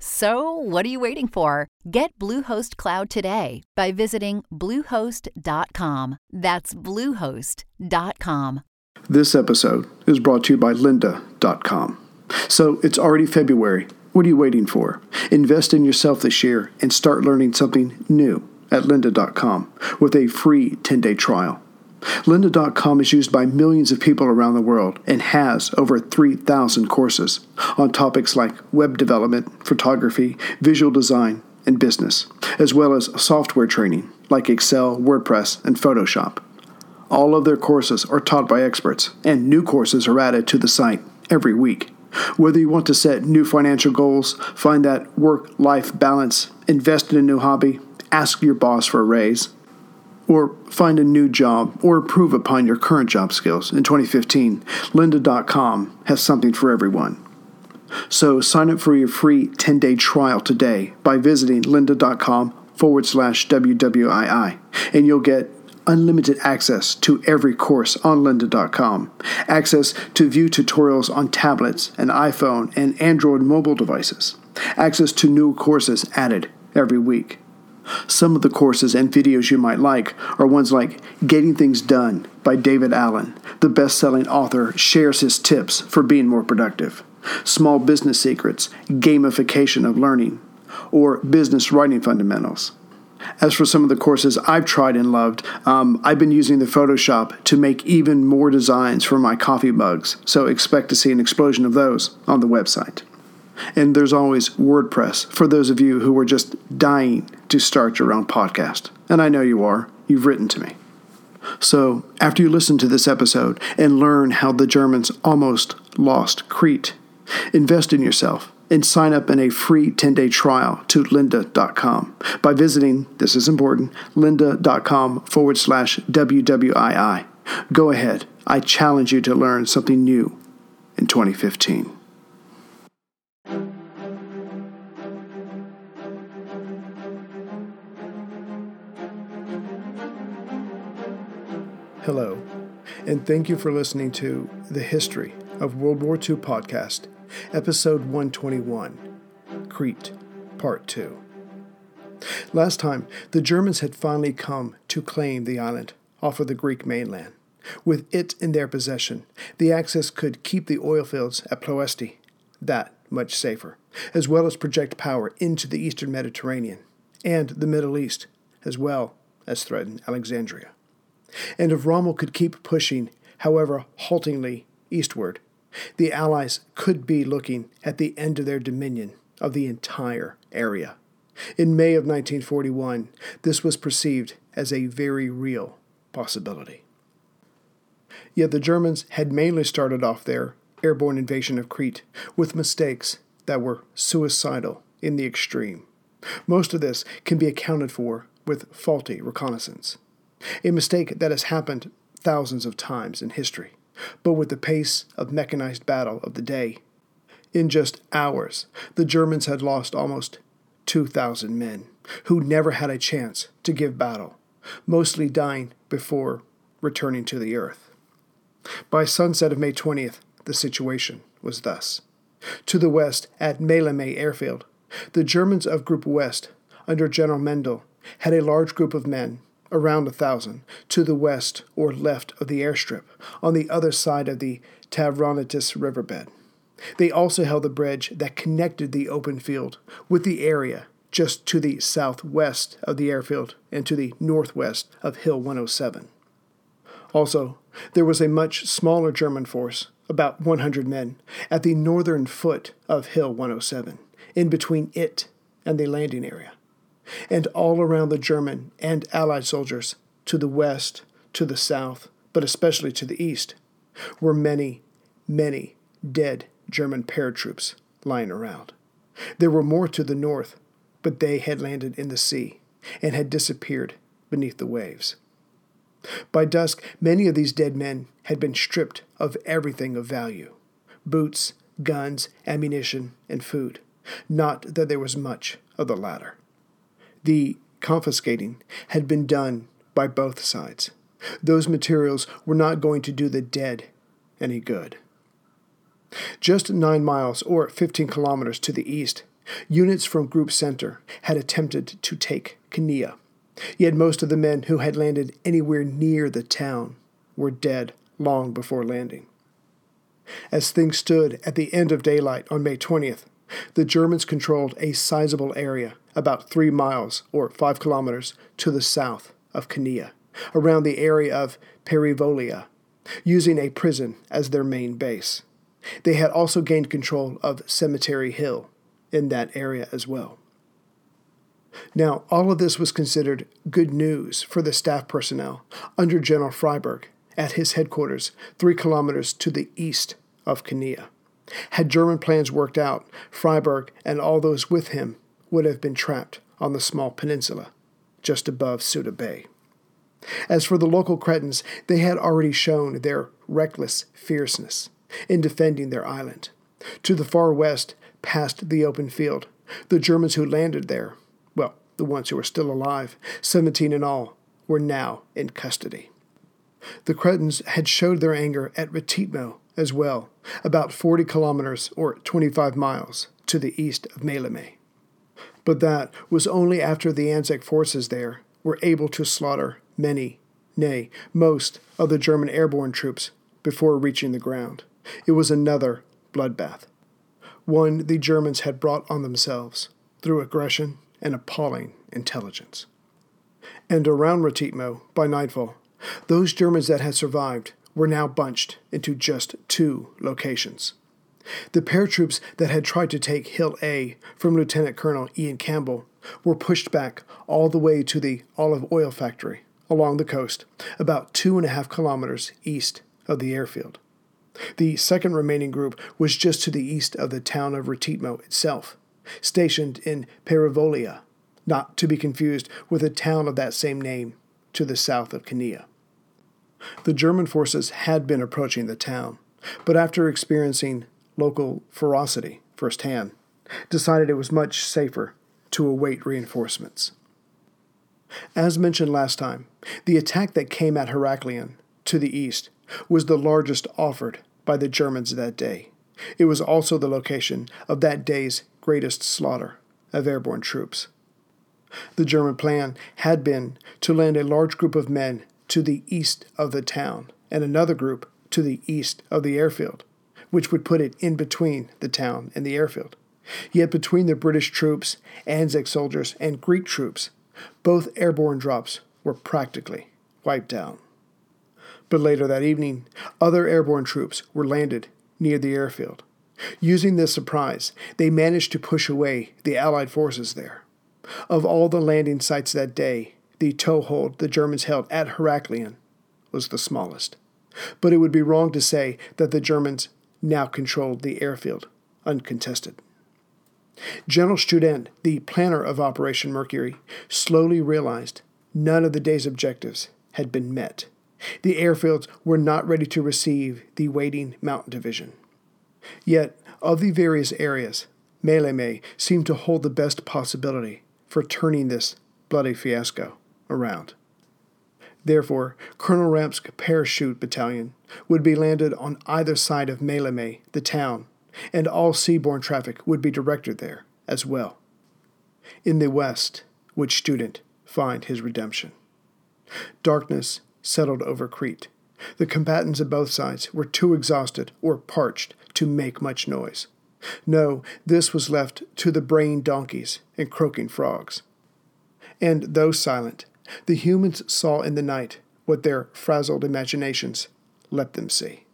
So, what are you waiting for? Get Bluehost Cloud today by visiting Bluehost.com. That's Bluehost.com. This episode is brought to you by Lynda.com. So, it's already February. What are you waiting for? Invest in yourself this year and start learning something new at Lynda.com with a free 10 day trial. Lynda.com is used by millions of people around the world and has over 3,000 courses on topics like web development, photography, visual design, and business, as well as software training like Excel, WordPress, and Photoshop. All of their courses are taught by experts, and new courses are added to the site every week. Whether you want to set new financial goals, find that work life balance, invest in a new hobby, ask your boss for a raise, or find a new job or improve upon your current job skills. In 2015, lynda.com has something for everyone. So sign up for your free 10 day trial today by visiting lynda.com forward slash WWII, and you'll get unlimited access to every course on lynda.com, access to view tutorials on tablets and iPhone and Android mobile devices, access to new courses added every week some of the courses and videos you might like are ones like Getting Things Done by David Allen. The best selling author shares his tips for being more productive. Small Business Secrets, Gamification of Learning, or Business Writing Fundamentals. As for some of the courses I've tried and loved, um, I've been using the Photoshop to make even more designs for my coffee mugs, so expect to see an explosion of those on the website. And there's always WordPress for those of you who are just dying to start your own podcast. And I know you are. You've written to me. So, after you listen to this episode and learn how the Germans almost lost Crete, invest in yourself and sign up in a free 10 day trial to lynda.com by visiting, this is important, lynda.com forward slash WWII. Go ahead. I challenge you to learn something new in 2015. And thank you for listening to the History of World War II podcast, episode 121 Crete, part 2. Last time, the Germans had finally come to claim the island off of the Greek mainland. With it in their possession, the Axis could keep the oil fields at Ploesti, that much safer, as well as project power into the eastern Mediterranean and the Middle East, as well as threaten Alexandria. And if Rommel could keep pushing, however haltingly, eastward, the Allies could be looking at the end of their dominion of the entire area. In May of 1941, this was perceived as a very real possibility. Yet the Germans had mainly started off their airborne invasion of Crete with mistakes that were suicidal in the extreme. Most of this can be accounted for with faulty reconnaissance a mistake that has happened thousands of times in history, but with the pace of mechanized battle of the day. In just hours, the Germans had lost almost 2,000 men who never had a chance to give battle, mostly dying before returning to the earth. By sunset of May 20th, the situation was thus. To the west, at Maleme Airfield, the Germans of Group West, under General Mendel, had a large group of men around a thousand, to the west or left of the airstrip, on the other side of the Tavronitis riverbed. They also held the bridge that connected the open field with the area just to the southwest of the airfield and to the northwest of Hill 107. Also, there was a much smaller German force, about 100 men, at the northern foot of Hill 107, in between it and the landing area. And all around the German and Allied soldiers, to the west, to the south, but especially to the east, were many, many dead German paratroops lying around. There were more to the north, but they had landed in the sea and had disappeared beneath the waves. By dusk, many of these dead men had been stripped of everything of value boots, guns, ammunition, and food. Not that there was much of the latter. The confiscating had been done by both sides. Those materials were not going to do the dead any good. Just nine miles, or 15 kilometers to the east, units from Group Center had attempted to take Kania. Yet most of the men who had landed anywhere near the town were dead long before landing. As things stood at the end of daylight on May 20th, the Germans controlled a sizable area about three miles or five kilometers to the south of Kania, around the area of Perivolia, using a prison as their main base. They had also gained control of Cemetery Hill in that area as well. Now, all of this was considered good news for the staff personnel under General Freyberg at his headquarters, three kilometers to the east of Kania. Had German plans worked out, Freyberg and all those with him would have been trapped on the small peninsula just above Suda Bay. As for the local Cretans, they had already shown their reckless fierceness in defending their island. To the far west, past the open field, the Germans who landed there, well, the ones who were still alive, seventeen in all, were now in custody. The Cretans had showed their anger at Rethymno as well, about 40 kilometers or 25 miles to the east of Maleme. But that was only after the Anzac forces there were able to slaughter many, nay, most of the German airborne troops before reaching the ground. It was another bloodbath, one the Germans had brought on themselves through aggression and appalling intelligence. And around Rethymno, by nightfall, those Germans that had survived were now bunched into just two locations. The paratroops that had tried to take Hill A from Lieutenant Colonel Ian Campbell were pushed back all the way to the olive oil factory along the coast, about two and a half kilometers east of the airfield. The second remaining group was just to the east of the town of Rethymno itself, stationed in Perivolia, not to be confused with a town of that same name to the south of Kania. The German forces had been approaching the town, but after experiencing local ferocity firsthand, decided it was much safer to await reinforcements. As mentioned last time, the attack that came at Heraklion to the east was the largest offered by the Germans that day. It was also the location of that day's greatest slaughter of airborne troops. The German plan had been to land a large group of men to the east of the town and another group to the east of the airfield, which would put it in between the town and the airfield. Yet between the British troops, Anzac soldiers, and Greek troops, both airborne drops were practically wiped out. But later that evening, other airborne troops were landed near the airfield. Using this surprise, they managed to push away the Allied forces there. Of all the landing sites that day, the toehold the Germans held at Heraklion was the smallest. But it would be wrong to say that the Germans now controlled the airfield uncontested. General Student, the planner of Operation Mercury, slowly realized none of the day's objectives had been met. The airfields were not ready to receive the waiting mountain division. Yet, of the various areas, Maleme seemed to hold the best possibility for turning this bloody fiasco around. Therefore, Colonel Ramcke's parachute battalion would be landed on either side of Maleme, the town, and all seaborne traffic would be directed there as well. In the west would Student find his redemption. Darkness settled over Crete. The combatants of both sides were too exhausted or parched to make much noise. No, this was left to the braying donkeys and croaking frogs. And though silent, the humans saw in the night what their frazzled imaginations let them see.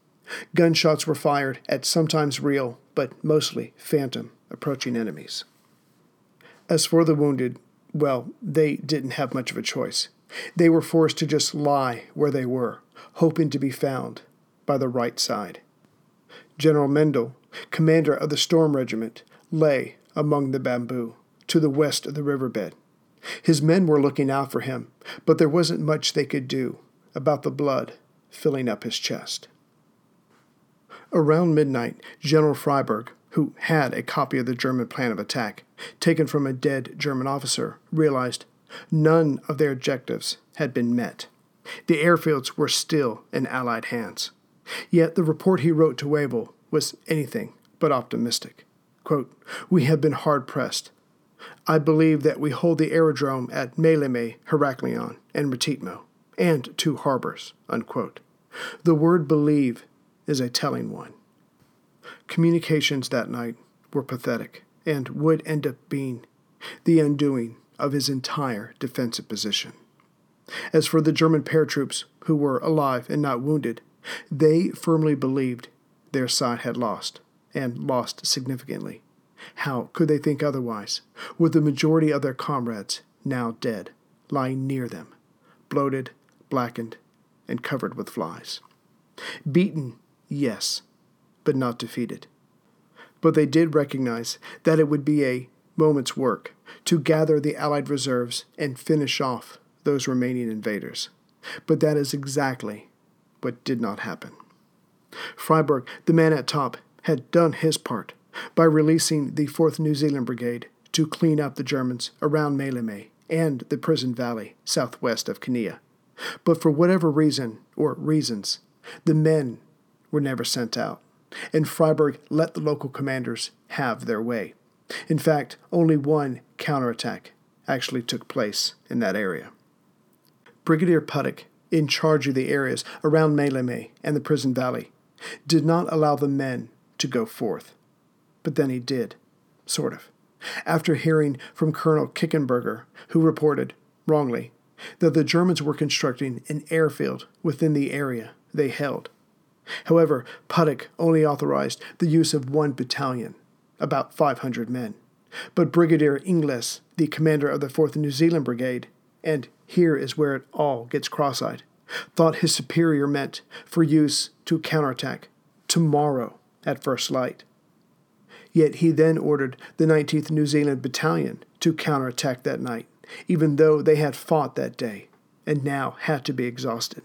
Gunshots were fired at sometimes real, but mostly phantom, approaching enemies. As for the wounded, well, they didn't have much of a choice. They were forced to just lie where they were, hoping to be found by the right side. General Mendel, commander of the Storm Regiment, lay among the bamboo to the west of the riverbed. His men were looking out for him, but there wasn't much they could do about the blood filling up his chest. Around midnight, General Freyberg, who had a copy of the German plan of attack, taken from a dead German officer, realized none of their objectives had been met. The airfields were still in Allied hands. Yet the report he wrote to Wavell was anything but optimistic. Quote, we have been hard pressed. I believe that we hold the aerodrome at Maleme, Heraklion, and Rethymno, and two harbors. Unquote. The word believe is a telling one. Communications that night were pathetic and would end up being the undoing of his entire defensive position. As for the German paratroops who were alive and not wounded, they firmly believed their side had lost, and lost significantly. How could they think otherwise, with the majority of their comrades now dead, lying near them, bloated, blackened, and covered with flies? Beaten, yes, but not defeated. But they did recognize that it would be a moment's work to gather the Allied reserves and finish off those remaining invaders. But that is exactly what did not happen. Freyberg, the man at top, had done his part by releasing the 4th New Zealand Brigade to clean up the Germans around Maleme and the prison valley southwest of Canea. But for whatever reason, or reasons, the men were never sent out, and Freyberg let the local commanders have their way. In fact, only one counterattack actually took place in that area. Brigadier Puttick, in charge of the areas around Maleme and the prison valley, did not allow the men to go forth. But then he did, sort of, after hearing from Colonel Kippenberger, who reported, wrongly, that the Germans were constructing an airfield within the area they held. However, Puttick only authorized the use of one battalion, about 500 men. But Brigadier Inglis, the commander of the 4th New Zealand Brigade, and here is where it all gets cross eyed, thought his superior meant for use to counterattack tomorrow at first light. Yet he then ordered the 19th New Zealand Battalion to counterattack that night, even though they had fought that day and now had to be exhausted.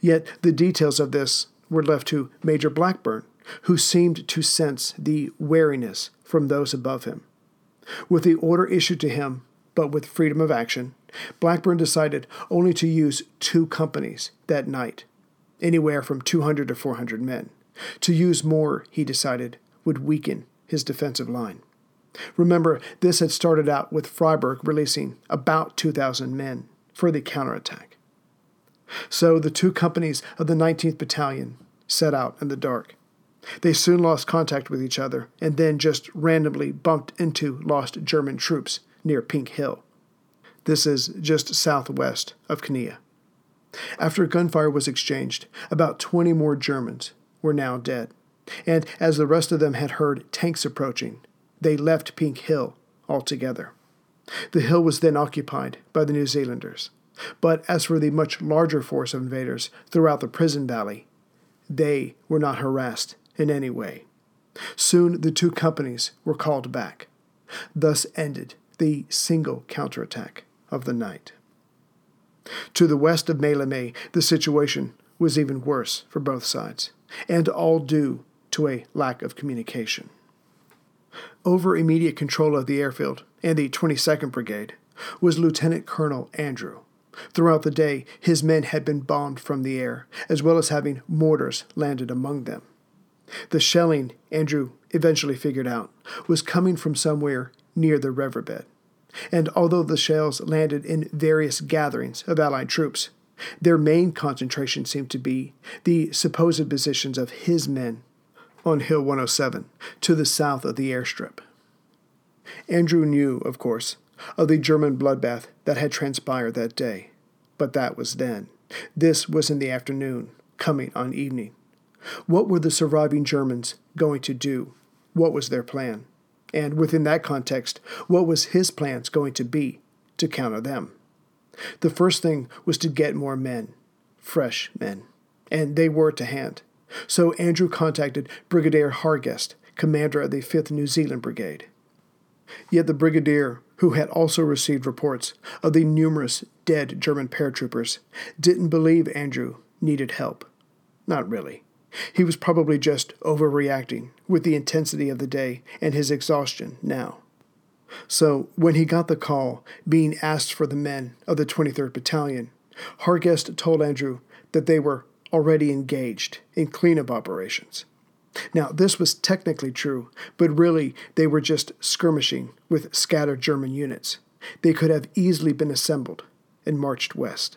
Yet the details of this were left to Major Blackburn, who seemed to sense the wariness from those above him. With the order issued to him, but with freedom of action, Blackburn decided only to use two companies that night, anywhere from 200 to 400 men. To use more, he decided, would weaken his defensive line. Remember, this had started out with Freyberg releasing about 2,000 men for the counterattack. So the two companies of the 19th Battalion set out in the dark. They soon lost contact with each other and then just randomly bumped into lost German troops near Pink Hill. This is just southwest of Canea. After gunfire was exchanged, about 20 more Germans were now dead, and as the rest of them had heard tanks approaching, they left Pink Hill altogether. The hill was then occupied by the New Zealanders. But as for the much larger force of invaders throughout the prison valley, they were not harassed in any way. Soon the two companies were called back. Thus ended the single counterattack of the night. To the west of Maleme, the situation was even worse for both sides, and all due to a lack of communication. Over immediate control of the airfield and the 22nd Brigade was Lieutenant Colonel Andrew. Throughout the day, his men had been bombed from the air, as well as having mortars landed among them. The shelling, Andrew eventually figured out, was coming from somewhere near the riverbed and although the shells landed in various gatherings of Allied troops, their main concentration seemed to be the supposed positions of his men on Hill 107 to the south of the airstrip. Andrew knew, of course, of the German bloodbath that had transpired that day, but that was then. This was in the afternoon, coming on evening. What were the surviving Germans going to do? What was their plan? And within that context, what was his plans going to be to counter them? The first thing was to get more men, fresh men, and they were to hand. So Andrew contacted Brigadier Hargest, commander of the 5th New Zealand Brigade. Yet the brigadier, who had also received reports of the numerous dead German paratroopers, didn't believe Andrew needed help. Not really. He was probably just overreacting with the intensity of the day and his exhaustion now. So, when he got the call being asked for the men of the 23rd Battalion, Hargest told Andrew that they were already engaged in cleanup operations. Now, this was technically true, but really they were just skirmishing with scattered German units. They could have easily been assembled and marched west.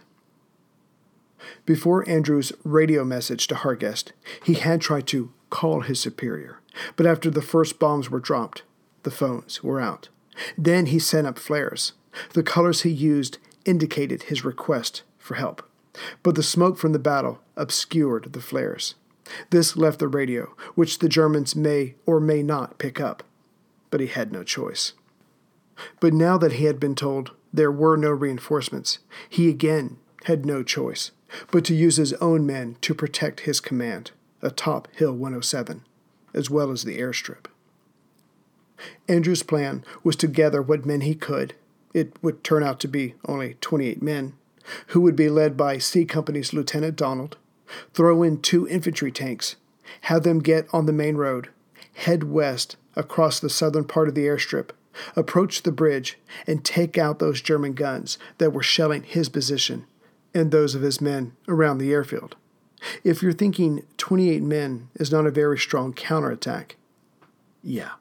Before Andrew's radio message to Hargest, he had tried to call his superior, but after the first bombs were dropped, the phones were out. Then he sent up flares. The colors he used indicated his request for help, but the smoke from the battle obscured the flares. This left the radio, which the Germans may or may not pick up, but he had no choice. But now that he had been told there were no reinforcements, he again had no choice but to use his own men to protect his command atop Hill 107, as well as the airstrip. Andrew's plan was to gather what men he could. It would turn out to be only 28 men, who would be led by C Company's Lieutenant Donald, throw in two infantry tanks, have them get on the main road, head west across the southern part of the airstrip, approach the bridge, and take out those German guns that were shelling his position and those of his men around the airfield. If you're thinking 28 men is not a very strong counterattack, yeah.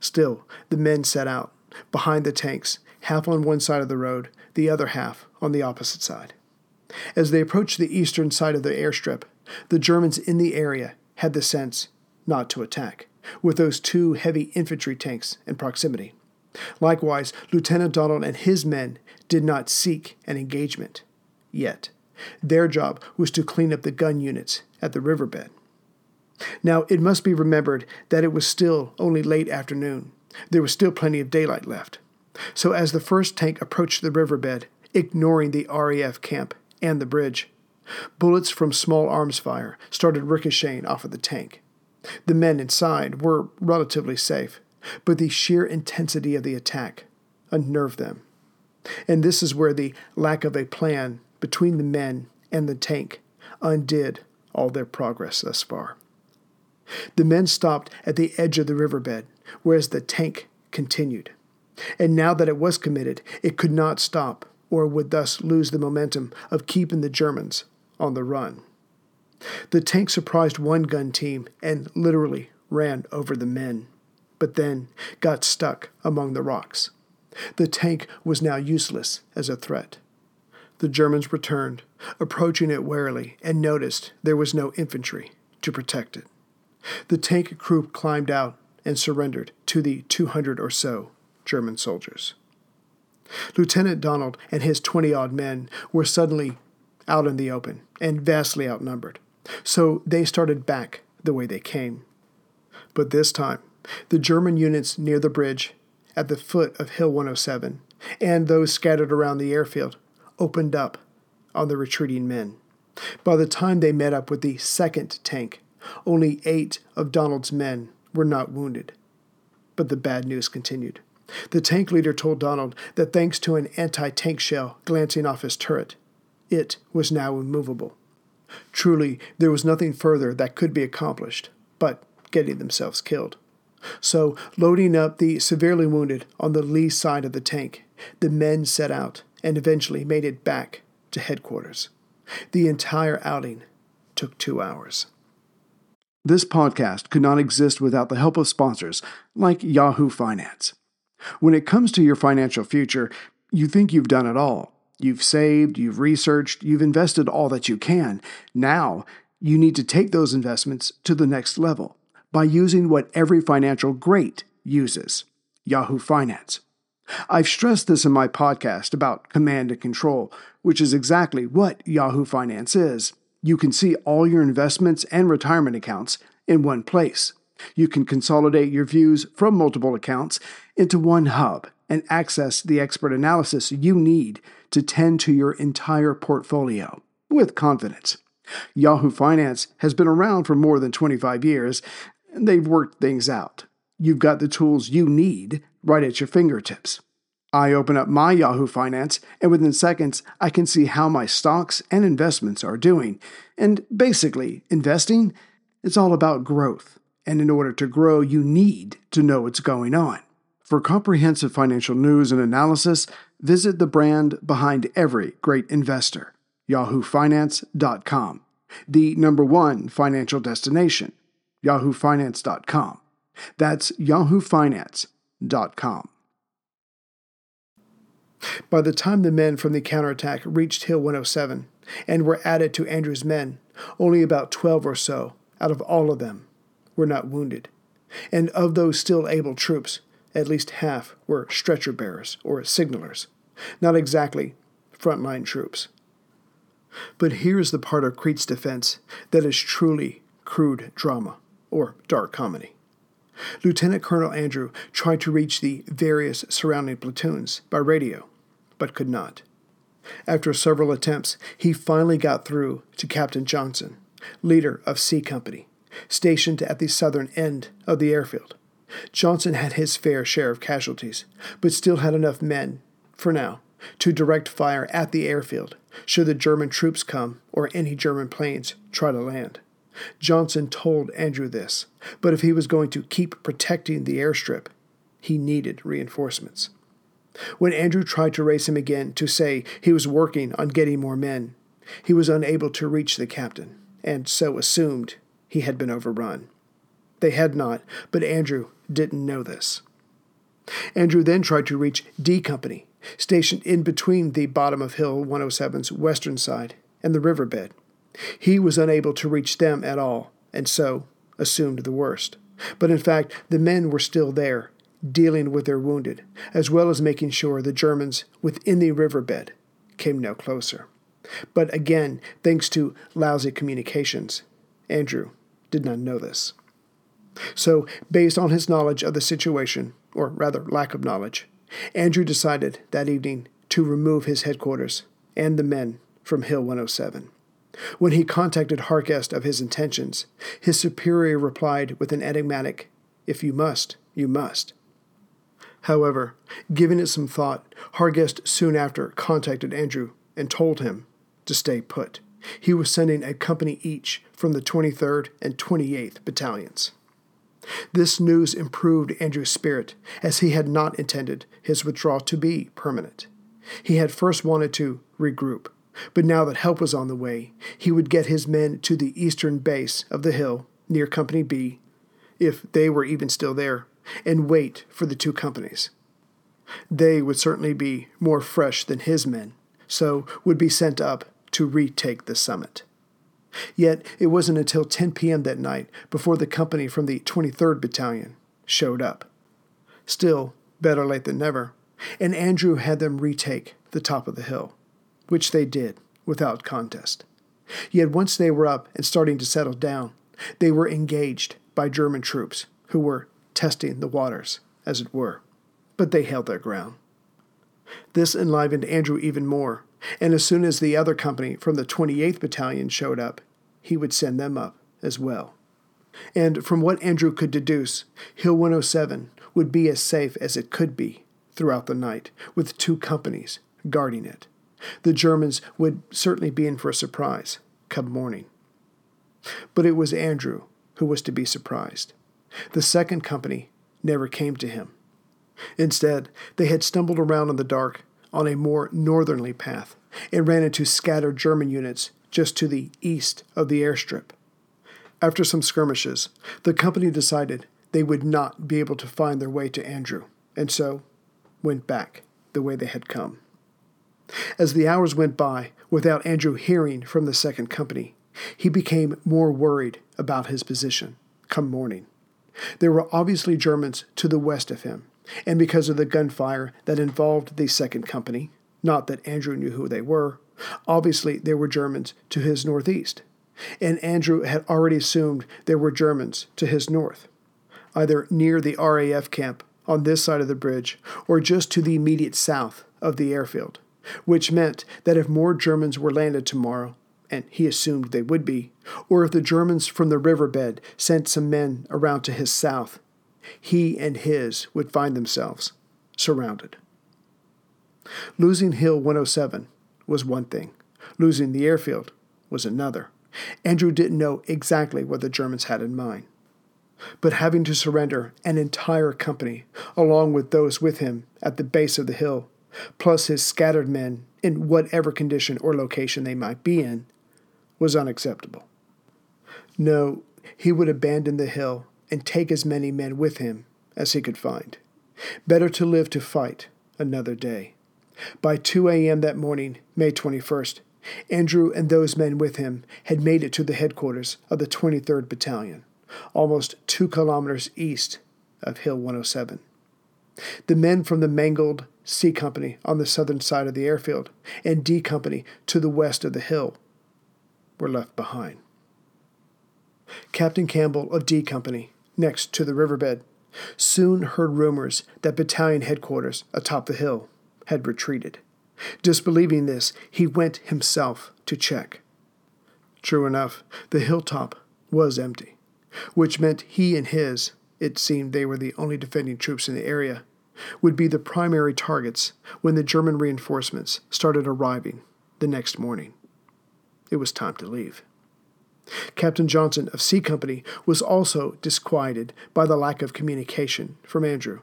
Still, the men set out, behind the tanks, half on one side of the road, the other half on the opposite side. As they approached the eastern side of the airstrip, the Germans in the area had the sense not to attack, with those two heavy infantry tanks in proximity. Likewise, Lieutenant Donald and his men did not seek an engagement yet. Their job was to clean up the gun units at the riverbed. Now, it must be remembered that it was still only late afternoon. There was still plenty of daylight left. So, as the first tank approached the riverbed, ignoring the RAF camp and the bridge, bullets from small arms fire started ricocheting off of the tank. The men inside were relatively safe, but the sheer intensity of the attack unnerved them. And this is where the lack of a plan between the men and the tank undid all their progress thus far. The men stopped at the edge of the riverbed, whereas the tank continued. And now that it was committed, it could not stop, or would thus lose the momentum of keeping the Germans on the run. The tank surprised one gun team and literally ran over the men but then got stuck among the rocks. The tank was now useless as a threat. The Germans returned, approaching it warily, and noticed there was no infantry to protect it. The tank crew climbed out and surrendered to the 200 or so German soldiers. Lieutenant Donald and his 20 odd men were suddenly out in the open and vastly outnumbered, so they started back the way they came. But this time, the German units near the bridge, at the foot of Hill 107, and those scattered around the airfield opened up on the retreating men. By the time they met up with the second tank, only eight of Donald's men were not wounded. But the bad news continued. The tank leader told Donald that thanks to an anti tank shell glancing off his turret, it was now immovable. Truly, there was nothing further that could be accomplished but getting themselves killed. So, loading up the severely wounded on the lee side of the tank, the men set out and eventually made it back to headquarters. The entire outing took two hours. This podcast could not exist without the help of sponsors like Yahoo Finance. When it comes to your financial future, you think you've done it all. You've saved, you've researched, you've invested all that you can. Now, you need to take those investments to the next level by using what every financial great uses Yahoo Finance. I've stressed this in my podcast about command and control, which is exactly what Yahoo Finance is. You can see all your investments and retirement accounts in one place. You can consolidate your views from multiple accounts into one hub and access the expert analysis you need to tend to your entire portfolio with confidence. Yahoo Finance has been around for more than 25 years, and they've worked things out. You've got the tools you need right at your fingertips. I open up my Yahoo Finance, and within seconds, I can see how my stocks and investments are doing. And basically, investing is all about growth. And in order to grow, you need to know what's going on. For comprehensive financial news and analysis, visit the brand behind every great investor, yahoofinance.com, the number one financial destination, yahoofinance.com. That's yahoofinance.com. By the time the men from the counterattack reached Hill 107 and were added to Andrew's men, only about 12 or so out of all of them were not wounded. And of those still able troops, at least half were stretcher bearers or signalers, not exactly frontline troops. But here's the part of Crete's defense that is truly crude drama or dark comedy. Lieutenant Colonel Andrew tried to reach the various surrounding platoons by radio, but could not. After several attempts, he finally got through to Captain Johnson, leader of C Company, stationed at the southern end of the airfield. Johnson had his fair share of casualties, but still had enough men, for now, to direct fire at the airfield should the German troops come or any German planes try to land. Johnson told Andrew this, but if he was going to keep protecting the airstrip, he needed reinforcements. When Andrew tried to race him again to say he was working on getting more men, he was unable to reach the captain, and so assumed he had been overrun. They had not, but Andrew didn't know this. Andrew then tried to reach D Company, stationed in between the bottom of Hill 107's western side and the riverbed. He was unable to reach them at all, and so assumed the worst. But in fact, the men were still there, dealing with their wounded, as well as making sure the Germans within the riverbed came no closer. But again, thanks to lousy communications, Andrew did not know this. So, based on his knowledge of the situation, or rather lack of knowledge, Andrew decided that evening to remove his headquarters and the men from Hill 107. When he contacted Hargest of his intentions, his superior replied with an enigmatic, If you must, you must. However, giving it some thought, Hargest soon after contacted Andrew and told him to stay put. He was sending a company each from the 23rd and 28th battalions. This news improved Andrew's spirit, as he had not intended his withdrawal to be permanent. He had first wanted to regroup, but now that help was on the way, he would get his men to the eastern base of the hill near Company B, if they were even still there, and wait for the two companies. They would certainly be more fresh than his men, so would be sent up to retake the summit. Yet it wasn't until 10 p.m. that night before the company from the 23rd Battalion showed up. Still, better late than never, and Andrew had them retake the top of the hill, which they did without contest. Yet once they were up and starting to settle down, they were engaged by German troops who were testing the waters, as it were, but they held their ground. This enlivened Andrew even more, and as soon as the other company from the 28th Battalion showed up, he would send them up as well. And from what Andrew could deduce, Hill 107 would be as safe as it could be throughout the night, with two companies guarding it. The Germans would certainly be in for a surprise come morning. But it was Andrew who was to be surprised. The second company never came to him. Instead, they had stumbled around in the dark on a more northerly path and ran into scattered German units just to the east of the airstrip. After some skirmishes, the company decided they would not be able to find their way to Andrew, and so went back the way they had come. As the hours went by without Andrew hearing from the second company, he became more worried about his position come morning. There were obviously Germans to the west of him, and because of the gunfire that involved the second company, not that Andrew knew who they were, obviously there were Germans to his northeast, and Andrew had already assumed there were Germans to his north. either near the RAF camp on this side of the bridge or just to the immediate south of the airfield, which meant that if more Germans were landed tomorrow, and he assumed they would be, or if the Germans from the riverbed sent some men around to his south, he and his would find themselves surrounded. Losing Hill 107 was one thing, losing the airfield was another. Andrew didn't know exactly what the Germans had in mind. But having to surrender an entire company, along with those with him at the base of the hill, plus his scattered men in whatever condition or location they might be in, was unacceptable. No, he would abandon the hill and take as many men with him as he could find. Better to live to fight another day. By 2 a.m. that morning, May 21st, Andrew and those men with him had made it to the headquarters of the 23rd Battalion, almost two kilometers east of Hill 107. The men from the mangled C Company on the southern side of the airfield and D Company to the west of the hill were left behind. Captain Campbell of D Company, next to the riverbed, soon heard rumors that battalion headquarters atop the hill had retreated. Disbelieving this, he went himself to check. True enough, the hilltop was empty, which meant he and his, it seemed they were the only defending troops in the area, would be the primary targets when the German reinforcements started arriving the next morning. It was time to leave. Captain Johnson of C Company was also disquieted by the lack of communication from Andrew,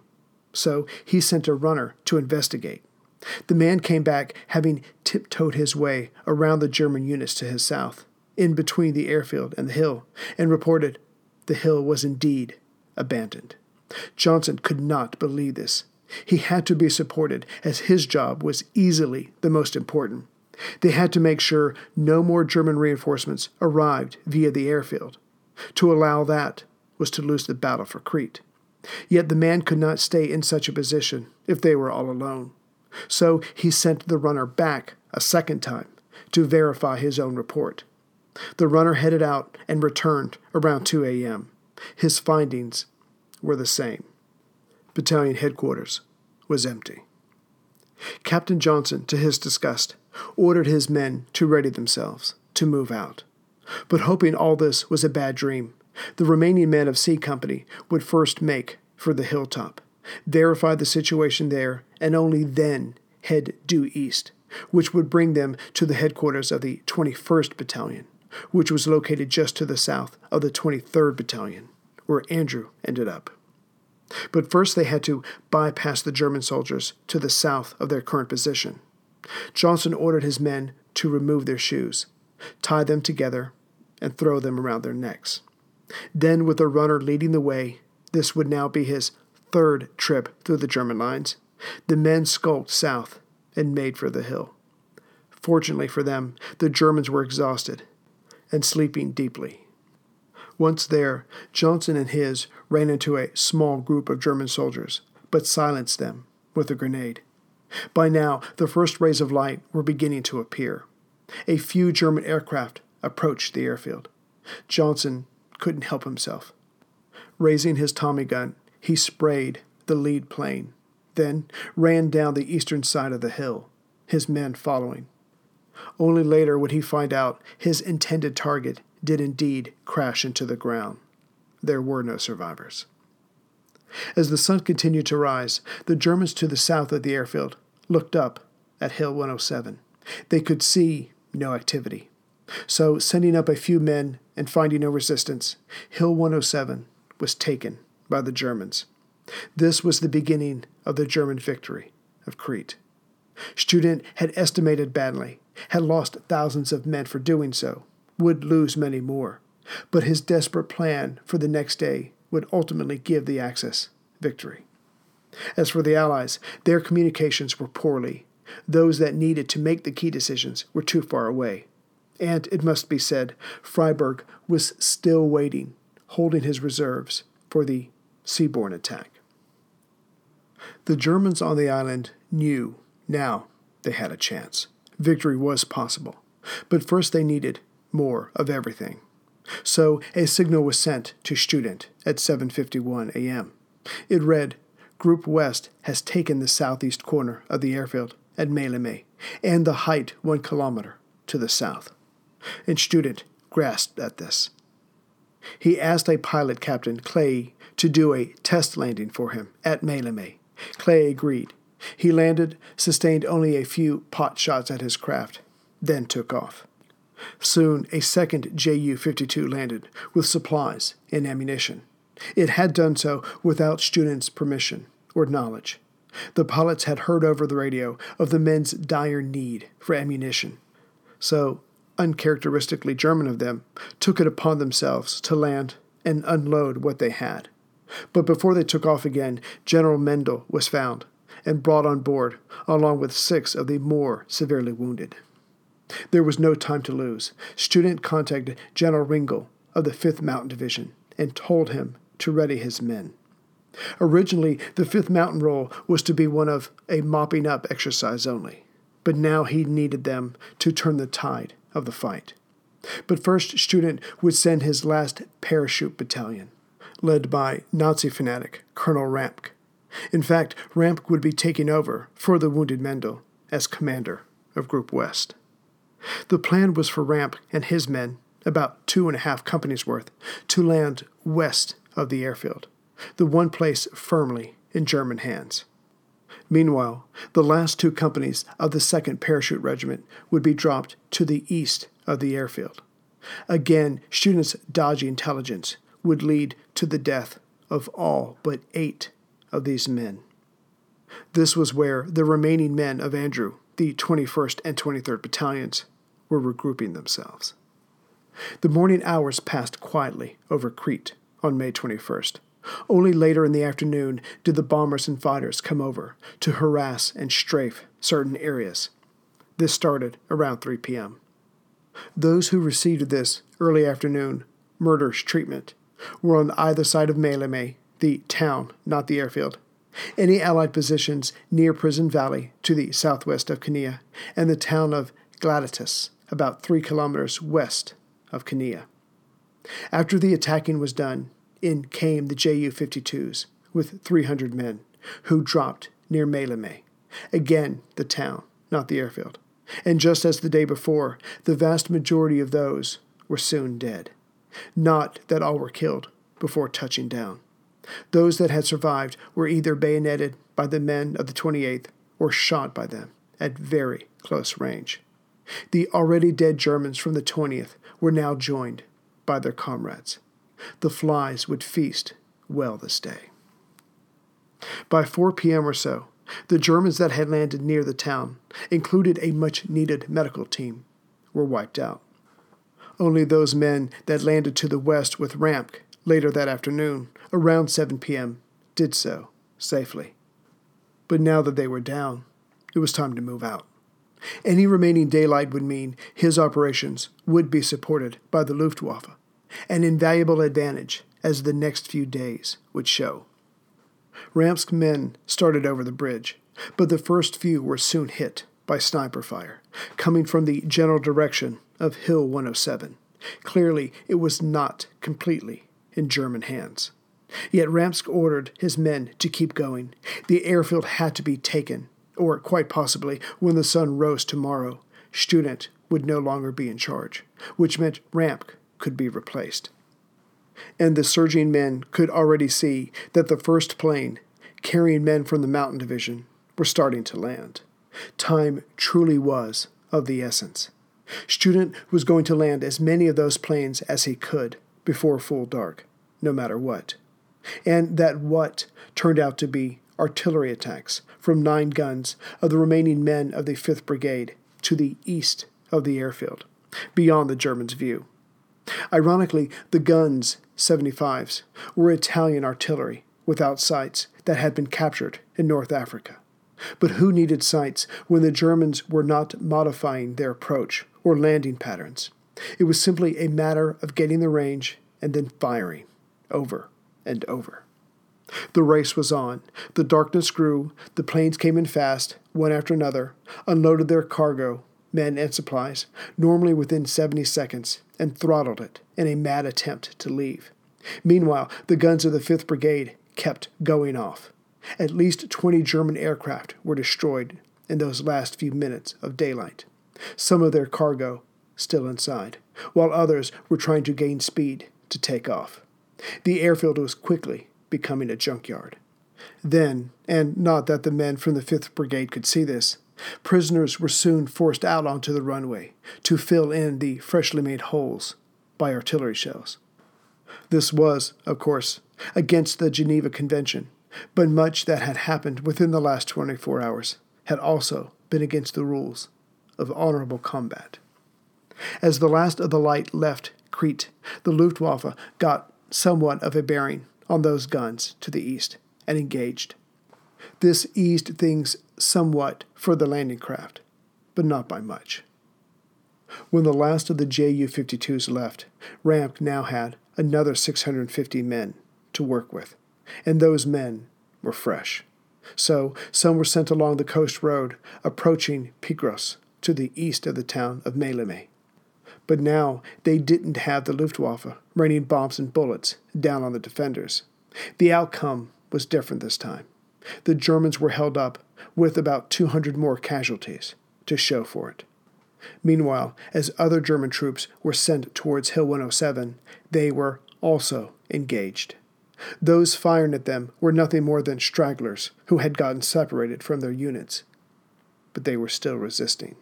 so he sent a runner to investigate. The man came back having tiptoed his way around the German units to his south, in between the airfield and the hill, and reported the hill was indeed abandoned. Johnson could not believe this. He had to be supported, as his job was easily the most important. They had to make sure no more German reinforcements arrived via the airfield. To allow that was to lose the battle for Crete. Yet the man could not stay in such a position if they were all alone. So he sent the runner back a second time to verify his own report. The runner headed out and returned around 2 a.m. His findings were the same. Battalion headquarters was empty. Captain Johnson, to his disgust, ordered his men to ready themselves to move out. But hoping all this was a bad dream, the remaining men of C Company would first make for the hilltop, verify the situation there, and only then head due east, which would bring them to the headquarters of the 21st Battalion, which was located just to the south of the 23rd Battalion, where Andrew ended up. But first they had to bypass the German soldiers to the south of their current position. Johnson ordered his men to remove their shoes, tie them together, and throw them around their necks. Then, with a runner leading the way, this would now be his third trip through the German lines. The men skulked south and made for the hill. Fortunately for them, the Germans were exhausted and sleeping deeply. Once there, Johnson and his ran into a small group of German soldiers, but silenced them with a grenade. By now, the first rays of light were beginning to appear. A few German aircraft approached the airfield. Johnson couldn't help himself. Raising his Tommy gun, he sprayed the lead plane, then ran down the eastern side of the hill, his men following. Only later would he find out his intended target did indeed crash into the ground. There were no survivors. As the sun continued to rise, the Germans to the south of the airfield looked up at Hill 107. They could see no activity. So, sending up a few men and finding no resistance, Hill 107 was taken by the Germans. This was the beginning of the German victory of Crete. Student had estimated badly, had lost thousands of men for doing so, would lose many more, but his desperate plan for the next day would ultimately give the Axis victory. As for the Allies, their communications were poorly. Those that needed to make the key decisions were too far away. And, it must be said, Freyberg was still waiting, holding his reserves for the seaborne attack. The Germans on the island knew now they had a chance. Victory was possible. But first they needed more of everything. So a signal was sent to Student at 7:51 a.m. It read, Group West has taken the southeast corner of the airfield at Maleme and the height one kilometer to the south. And Student grasped at this. He asked a pilot captain, Kleye, to do a test landing for him at Maleme. Kleye agreed. He landed, sustained only a few pot shots at his craft, then took off. Soon, a second Ju 52 landed with supplies and ammunition. It had done so without Student's permission or knowledge. The pilots had heard over the radio of the men's dire need for ammunition. So, uncharacteristically German of them, took it upon themselves to land and unload what they had. But before they took off again, General Meindl was found and brought on board, along with six of the more severely wounded. There was no time to lose. Student contacted General Ringel of the 5th Mountain Division and told him to ready his men. Originally, the 5th Mountain roll was to be one of a mopping up exercise only, but now he needed them to turn the tide of the fight. But first, Student would send his last parachute battalion, led by Nazi fanatic Colonel Ramcke. In fact, Ramcke would be taking over for the wounded Meindl as commander of Group West. The plan was for Ramcke and his men, about two and a half companies worth, to land west of the airfield, the one place firmly in German hands. Meanwhile, the last two companies of the 2nd Parachute Regiment would be dropped to the east of the airfield. Again, Student's dodgy intelligence would lead to the death of all but eight of these men. This was where the remaining men of Andrew, the 21st and 23rd Battalions, were regrouping themselves. The morning hours passed quietly over Crete on May 21st. Only later in the afternoon did the bombers and fighters come over to harass and strafe certain areas. This started around 3 p.m. Those who received this early afternoon murderous treatment were on either side of Maleme, the town, not the airfield. Any Allied positions near Prison Valley to the southwest of Canea, and the town of Galatas, about three kilometers west of Canea. After the attacking was done, in came the Ju 52s with 300 men, who dropped near Maleme. Again, the town, not the airfield. And just as the day before, the vast majority of those were soon dead. Not that all were killed before touching down. Those that had survived were either bayoneted by the men of the 28th or shot by them at very close range. The already dead Germans from the 20th were now joined by their comrades. The flies would feast well this day. By 4 p.m. or so, the Germans that had landed near the town, included a much needed medical team, were wiped out. Only those men that landed to the west with Ramcke later that afternoon, around 7 p.m., did so safely. But now that they were down, it was time to move out. Any remaining daylight would mean his operations would be supported by the Luftwaffe, an invaluable advantage as the next few days would show. Ramcke's men started over the bridge, but the first few were soon hit by sniper fire, coming from the general direction of Hill 107. Clearly, it was not completely in German hands. Yet Ramcke ordered his men to keep going. The airfield had to be taken, or quite possibly, when the sun rose tomorrow, Student would no longer be in charge, which meant Ramcke could be replaced. And the surging men could already see that the first plane, carrying men from the mountain division, were starting to land. Time truly was of the essence. Student was going to land as many of those planes as he could before full dark, no matter what. And that what turned out to be artillery attacks from nine guns of the remaining men of the 5th Brigade to the east of the airfield, beyond the Germans' view. Ironically, the guns, 75s, were Italian artillery without sights that had been captured in North Africa. But who needed sights when the Germans were not modifying their approach or landing patterns? It was simply a matter of getting the range and then firing over and over. The race was on. The darkness grew. The planes came in fast, one after another, unloaded their cargo, men and supplies, normally within 70 seconds, and throttled it in a mad attempt to leave. Meanwhile, the guns of the 5th Brigade kept going off. At least 20 German aircraft were destroyed in those last few minutes of daylight, some of their cargo still inside, while others were trying to gain speed to take off. The airfield was quickly becoming a junkyard. Then, and not that the men from the 5th Brigade could see this, prisoners were soon forced out onto the runway to fill in the freshly made holes by artillery shells. This was, of course, against the Geneva Convention, but much that had happened within the last 24 hours had also been against the rules of honorable combat. As the last of the light left Crete, the Luftwaffe got somewhat of a bearing on those guns to the east and engaged. This eased things somewhat for the landing craft, but not by much. When the last of the Ju 52s left, Ramcke now had another 650 men to work with, and those men were fresh. So some were sent along the coast road, approaching Pirgos to the east of the town of Maleme. But now they didn't have the Luftwaffe raining bombs and bullets down on the defenders. The outcome was different this time. The Germans were held up with about 200 more casualties to show for it. Meanwhile, as other German troops were sent towards Hill 107, they were also engaged. Those firing at them were nothing more than stragglers who had gotten separated from their units, but they were still resisting.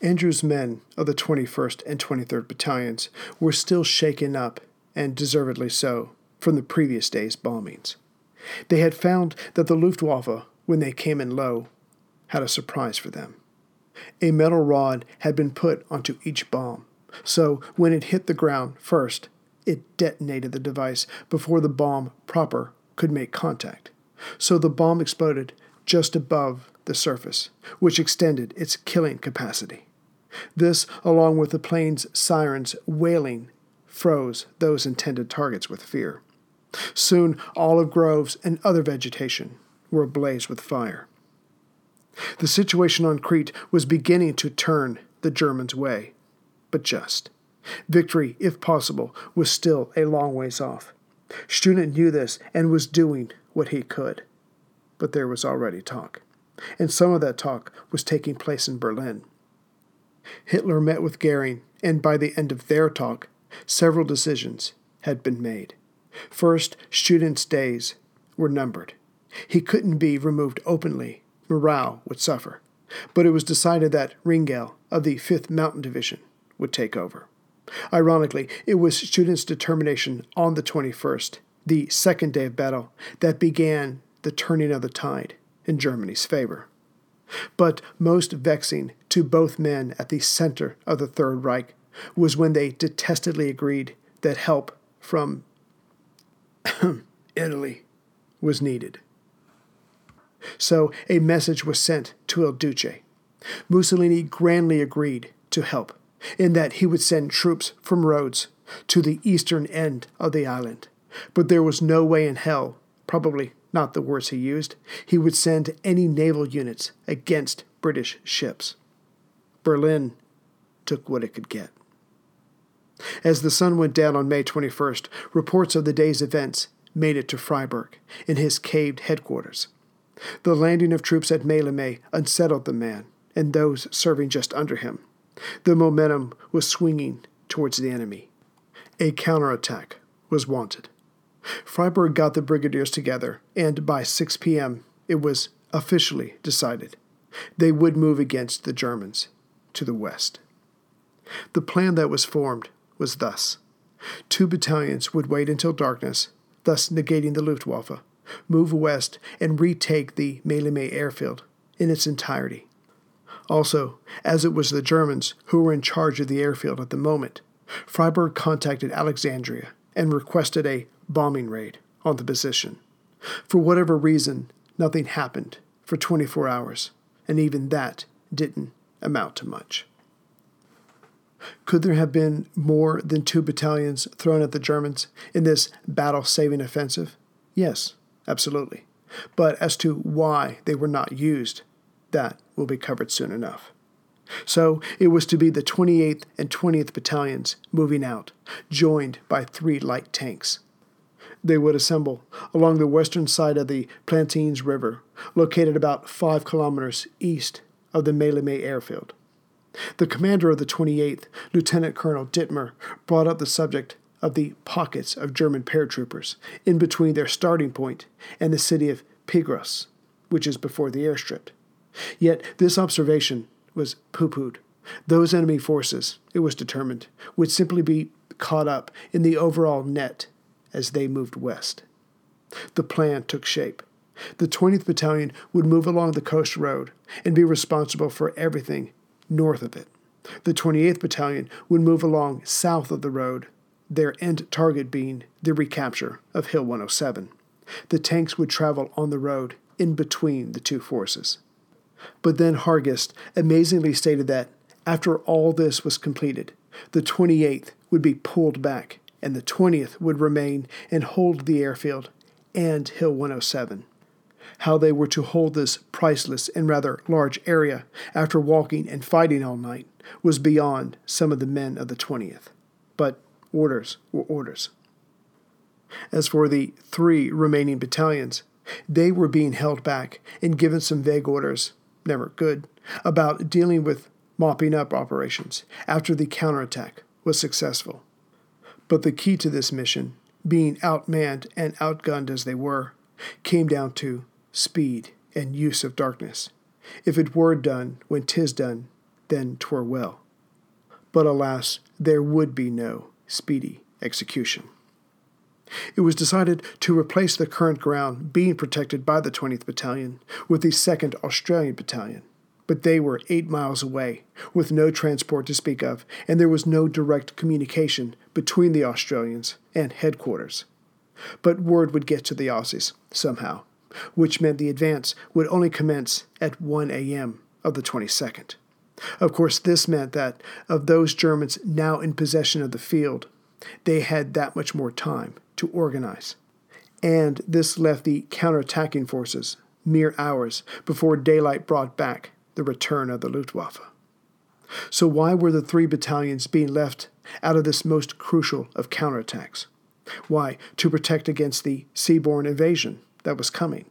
Andrew's men of the 21st and 23rd Battalions were still shaken up, and deservedly so, from the previous day's bombings. They had found that the Luftwaffe, when they came in low, had a surprise for them. A metal rod had been put onto each bomb, so when it hit the ground first, it detonated the device before the bomb proper could make contact. So the bomb exploded just above the surface, which extended its killing capacity. This, along with the plane's sirens wailing, froze those intended targets with fear. Soon, olive groves and other vegetation were ablaze with fire. The situation on Crete was beginning to turn the Germans' way, but just. Victory, if possible, was still a long ways off. Student knew this and was doing what he could. But there was already talk, and some of that talk was taking place in Berlin. Hitler met with Goering, and by the end of their talk, several decisions had been made. First, Student's days were numbered. He couldn't be removed openly, morale would suffer. But it was decided that Ringel of the 5th Mountain Division would take over. Ironically, it was Student's determination on the 21st, the second day of battle, that began the turning of the tide in Germany's favor. But most vexing to both men at the center of the Third Reich was when they detestedly agreed that help from Italy was needed. So a message was sent to Il Duce. Mussolini grandly agreed to help, in that he would send troops from Rhodes to the eastern end of the island. But there was no way in hell, probably not the words he used, he would send any naval units against British ships. Berlin took what it could get. As the sun went down on May 21st, reports of the day's events made it to Freyberg, in his caved headquarters. The landing of troops at Maleme unsettled the man and those serving just under him. The momentum was swinging towards the enemy. A counterattack was wanted. Freyberg got the brigadiers together, and by 6 p.m., it was officially decided they would move against the Germans to the west. The plan that was formed was thus two battalions would wait until darkness, thus negating the Luftwaffe, move west, and retake the Maleme airfield in its entirety. Also, as it was the Germans who were in charge of the airfield at the moment, Freyberg contacted Alexandria and requested a bombing raid on the position. For whatever reason, nothing happened for 24 hours, and even that didn't amount to much. Could there have been more than two battalions thrown at the Germans in this battle saving offensive? Yes, absolutely. But as to why they were not used, that will be covered soon enough. So it was to be the 28th and 20th Battalions moving out, joined by three light tanks. They would assemble along the western side of the Platanias River, located about five kilometers east of the Maleme airfield. The commander of the 28th, Lieutenant Colonel Dittmer, brought up the subject of the pockets of German paratroopers in between their starting point and the city of Pirgos, which is before the airstrip. Yet this observation was pooh poohed. Those enemy forces, it was determined, would simply be caught up in the overall net as they moved west. The plan took shape. The 20th Battalion would move along the coast road and be responsible for everything north of it. The 28th Battalion would move along south of the road, their end target being the recapture of Hill 107. The tanks would travel on the road in between the two forces. But then Hargest amazingly stated that after all this was completed, the 28th would be pulled back and the 20th would remain and hold the airfield and Hill 107. How they were to hold this priceless and rather large area after walking and fighting all night was beyond some of the men of the 20th. But orders were orders. As for the three remaining battalions, they were being held back and given some vague orders, never good, about dealing with mopping up operations after the counterattack was successful. But the key to this mission, being outmanned and outgunned as they were, came down to speed and use of darkness. If it were done when 'tis done, then 'twere well. But alas, there would be no speedy execution. It was decided to replace the current ground being protected by the 20th Battalion with the 2nd Australian Battalion, but they were eight miles away, with no transport to speak of, and there was no direct communication between the Australians and headquarters. But word would get to the Aussies, somehow, which meant the advance would only commence at 1 a.m. of the 22nd. Of course, this meant that of those Germans now in possession of the field, they had that much more time to organize. And this left the counterattacking forces mere hours before daylight brought back the return of the Luftwaffe. So, why were the three battalions being left out of this most crucial of counterattacks? Why, to protect against the seaborne invasion that was coming.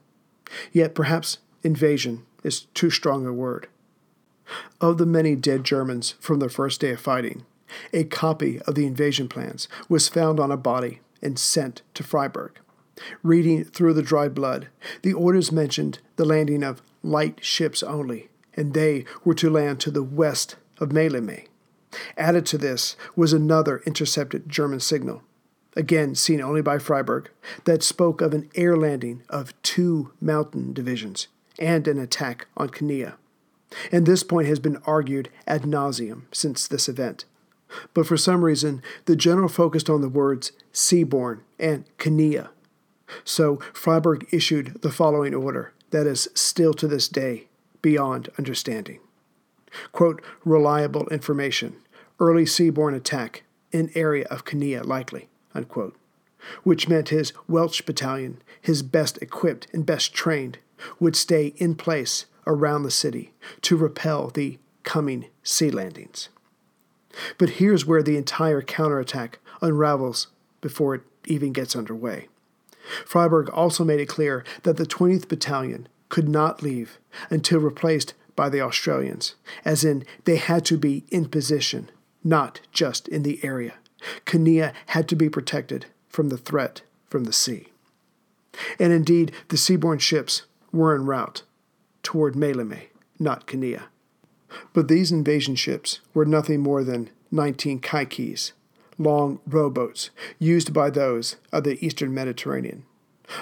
Yet perhaps invasion is too strong a word. Of the many dead Germans from the first day of fighting, a copy of the invasion plans was found on a body and sent to Freyberg. Reading through the dry blood, the orders mentioned the landing of light ships only, and they were to land to the west of Maleme. Added to this was another intercepted German signal, again seen only by Freyberg, that spoke of an air landing of two mountain divisions and an attack on Canea. And this point has been argued ad nauseum since this event. But for some reason, the general focused on the words seaborne and Canea. So Freyberg issued the following order that is still to this day beyond understanding. Quote, reliable information, early seaborne attack in area of Canea likely, unquote, which meant his Welsh battalion, his best equipped and best trained, would stay in place around the city to repel the coming sea landings. But here's where the entire counterattack unravels before it even gets underway. Freyberg also made it clear that the 20th Battalion could not leave until replaced by the Australians, as in they had to be in position, not just in the area. Canea had to be protected from the threat from the sea. And indeed, the seaborne ships were en route toward Maleme, not Canea. But these invasion ships were nothing more than 19 kaikis, long rowboats used by those of the eastern Mediterranean,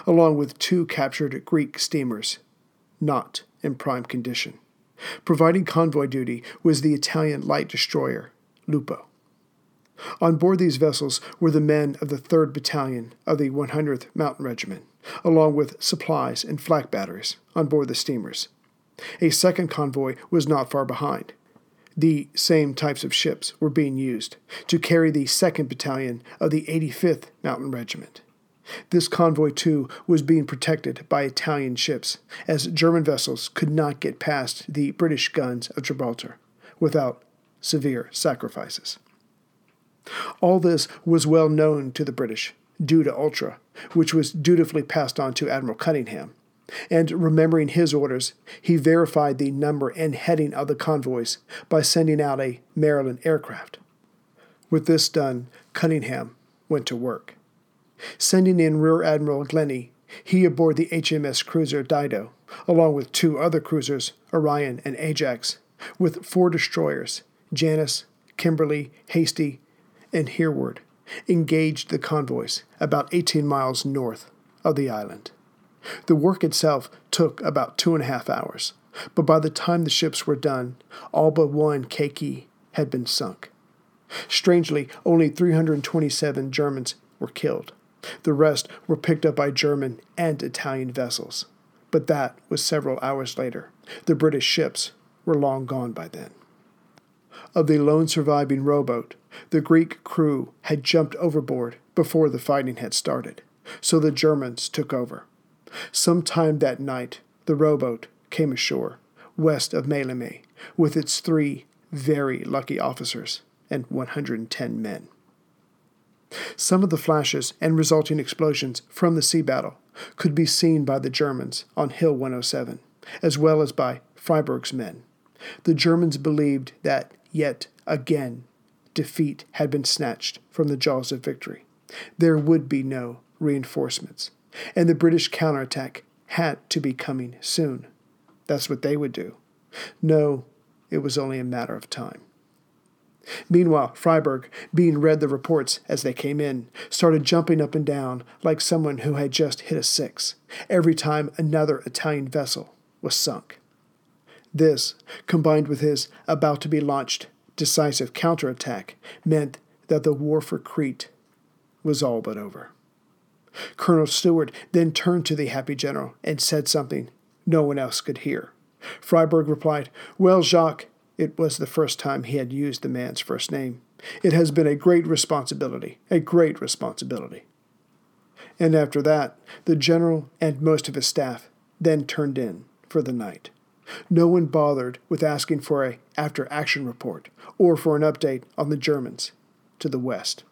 along with two captured Greek steamers, not in prime condition. Providing convoy duty was the Italian light destroyer, Lupo. On board these vessels were the men of the 3rd Battalion of the 100th Mountain Regiment, along with supplies and flak batteries on board the steamers. A second convoy was not far behind. The same types of ships were being used to carry the 2nd Battalion of the 85th Mountain Regiment. This convoy, too, was being protected by Italian ships, as German vessels could not get past the British guns of Gibraltar, without severe sacrifices. All this was well known to the British, due to Ultra, which was dutifully passed on to Admiral Cunningham. And remembering his orders, he verified the number and heading of the convoys by sending out a Maryland aircraft. With this done, Cunningham went to work. Sending in Rear Admiral Glennie, he aboard the HMS cruiser Dido, along with two other cruisers, Orion and Ajax, with four destroyers, Janus, Kimberley, Hasty, and Hereward, engaged the convoys about 18 miles north of the island. The work itself took about two and a half hours, but by the time the ships were done, all but one kaiki had been sunk. Strangely, only 327 Germans were killed. The rest were picked up by German and Italian vessels. But that was several hours later. The British ships were long gone by then. Of the lone surviving rowboat, the Greek crew had jumped overboard before the fighting had started, so the Germans took over. Sometime that night, the rowboat came ashore west of Maleme with its three very lucky officers and 110 men. Some of the flashes and resulting explosions from the sea battle could be seen by the Germans on Hill 107, as well as by Freyberg's men. The Germans believed that yet again defeat had been snatched from the jaws of victory. There would be no reinforcements, and the British counterattack had to be coming soon. That's what they would do. No, it was only a matter of time. Meanwhile, Freyberg, being read the reports as they came in, started jumping up and down like someone who had just hit a six every time another Italian vessel was sunk. This, combined with his about to be launched decisive counterattack, meant that the war for Crete was all but over. Colonel Stewart then turned to the happy general and said something no one else could hear. Freyberg replied, Well, Jacques, it was the first time he had used the man's first name. It has been a great responsibility, a great responsibility. And after that, the general and most of his staff then turned in for the night. No one bothered with asking for a after action report or for an update on the Germans to the west.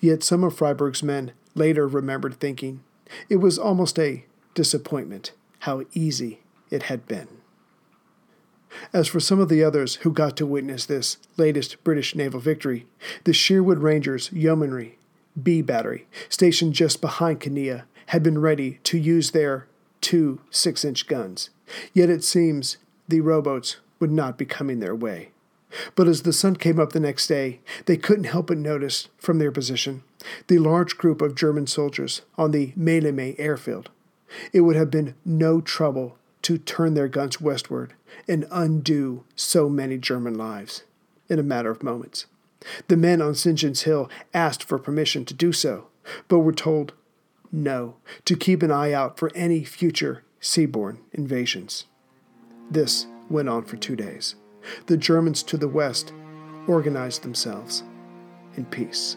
Yet some of Freyberg's men later remembered thinking it was almost a disappointment how easy it had been. As for some of the others who got to witness this latest British naval victory, the Sherwood Rangers Yeomanry B Battery, stationed just behind Kinneil, had been ready to use their two six inch guns. Yet it seems the rowboats would not be coming their way. But as the sun came up the next day, they couldn't help but notice, from their position, the large group of German soldiers on the Maleme airfield. It would have been no trouble to turn their guns westward and undo so many German lives in a matter of moments. The men on St. John's Hill asked for permission to do so, but were told no, to keep an eye out for any future seaborne invasions. This went on for two days. The Germans to the west organized themselves in peace.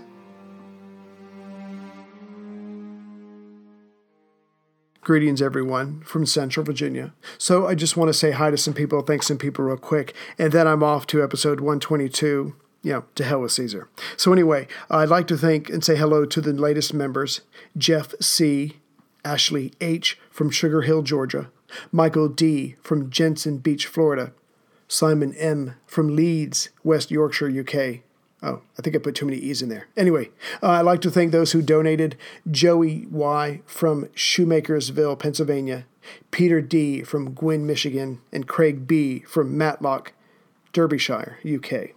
Greetings, everyone, from Central Virginia. So, I just want to say hi to some people, thank some people real quick, and then I'm off to episode 122. You know, to hell with Caesar. So, anyway, I'd like to thank and say hello to the latest members Jeff C., Ashley H. from Sugar Hill, Georgia, Michael D. from Jensen Beach, Florida, Simon M. from Leeds, West Yorkshire, UK, Oh, I think I put too many E's in there. Anyway, uh, I'd like to thank those who donated Joey Y. from Shoemakersville, Pennsylvania, Peter D. from Gwinn, Michigan, and Craig B. from Matlock, Derbyshire, UK.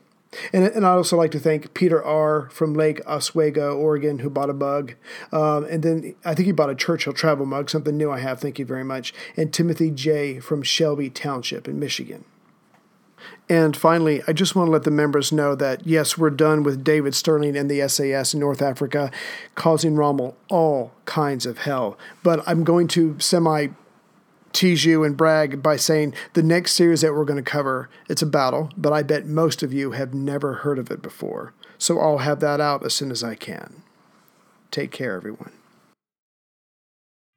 And, and I'd also like to thank Peter R. from Lake Oswego, Oregon, who bought a mug. Um, and then I think he bought a Churchill travel mug, something new I have. Thank you very much. And Timothy J. from Shelby Township in Michigan. And finally, I just want to let the members know that yes, we're done with David Stirling and the SAS in North Africa, causing Rommel all kinds of hell. But I'm going to semi tease you and brag by saying the next series that we're going to cover, it's a battle, but I bet most of you have never heard of it before. So I'll have that out as soon as I can. Take care, everyone.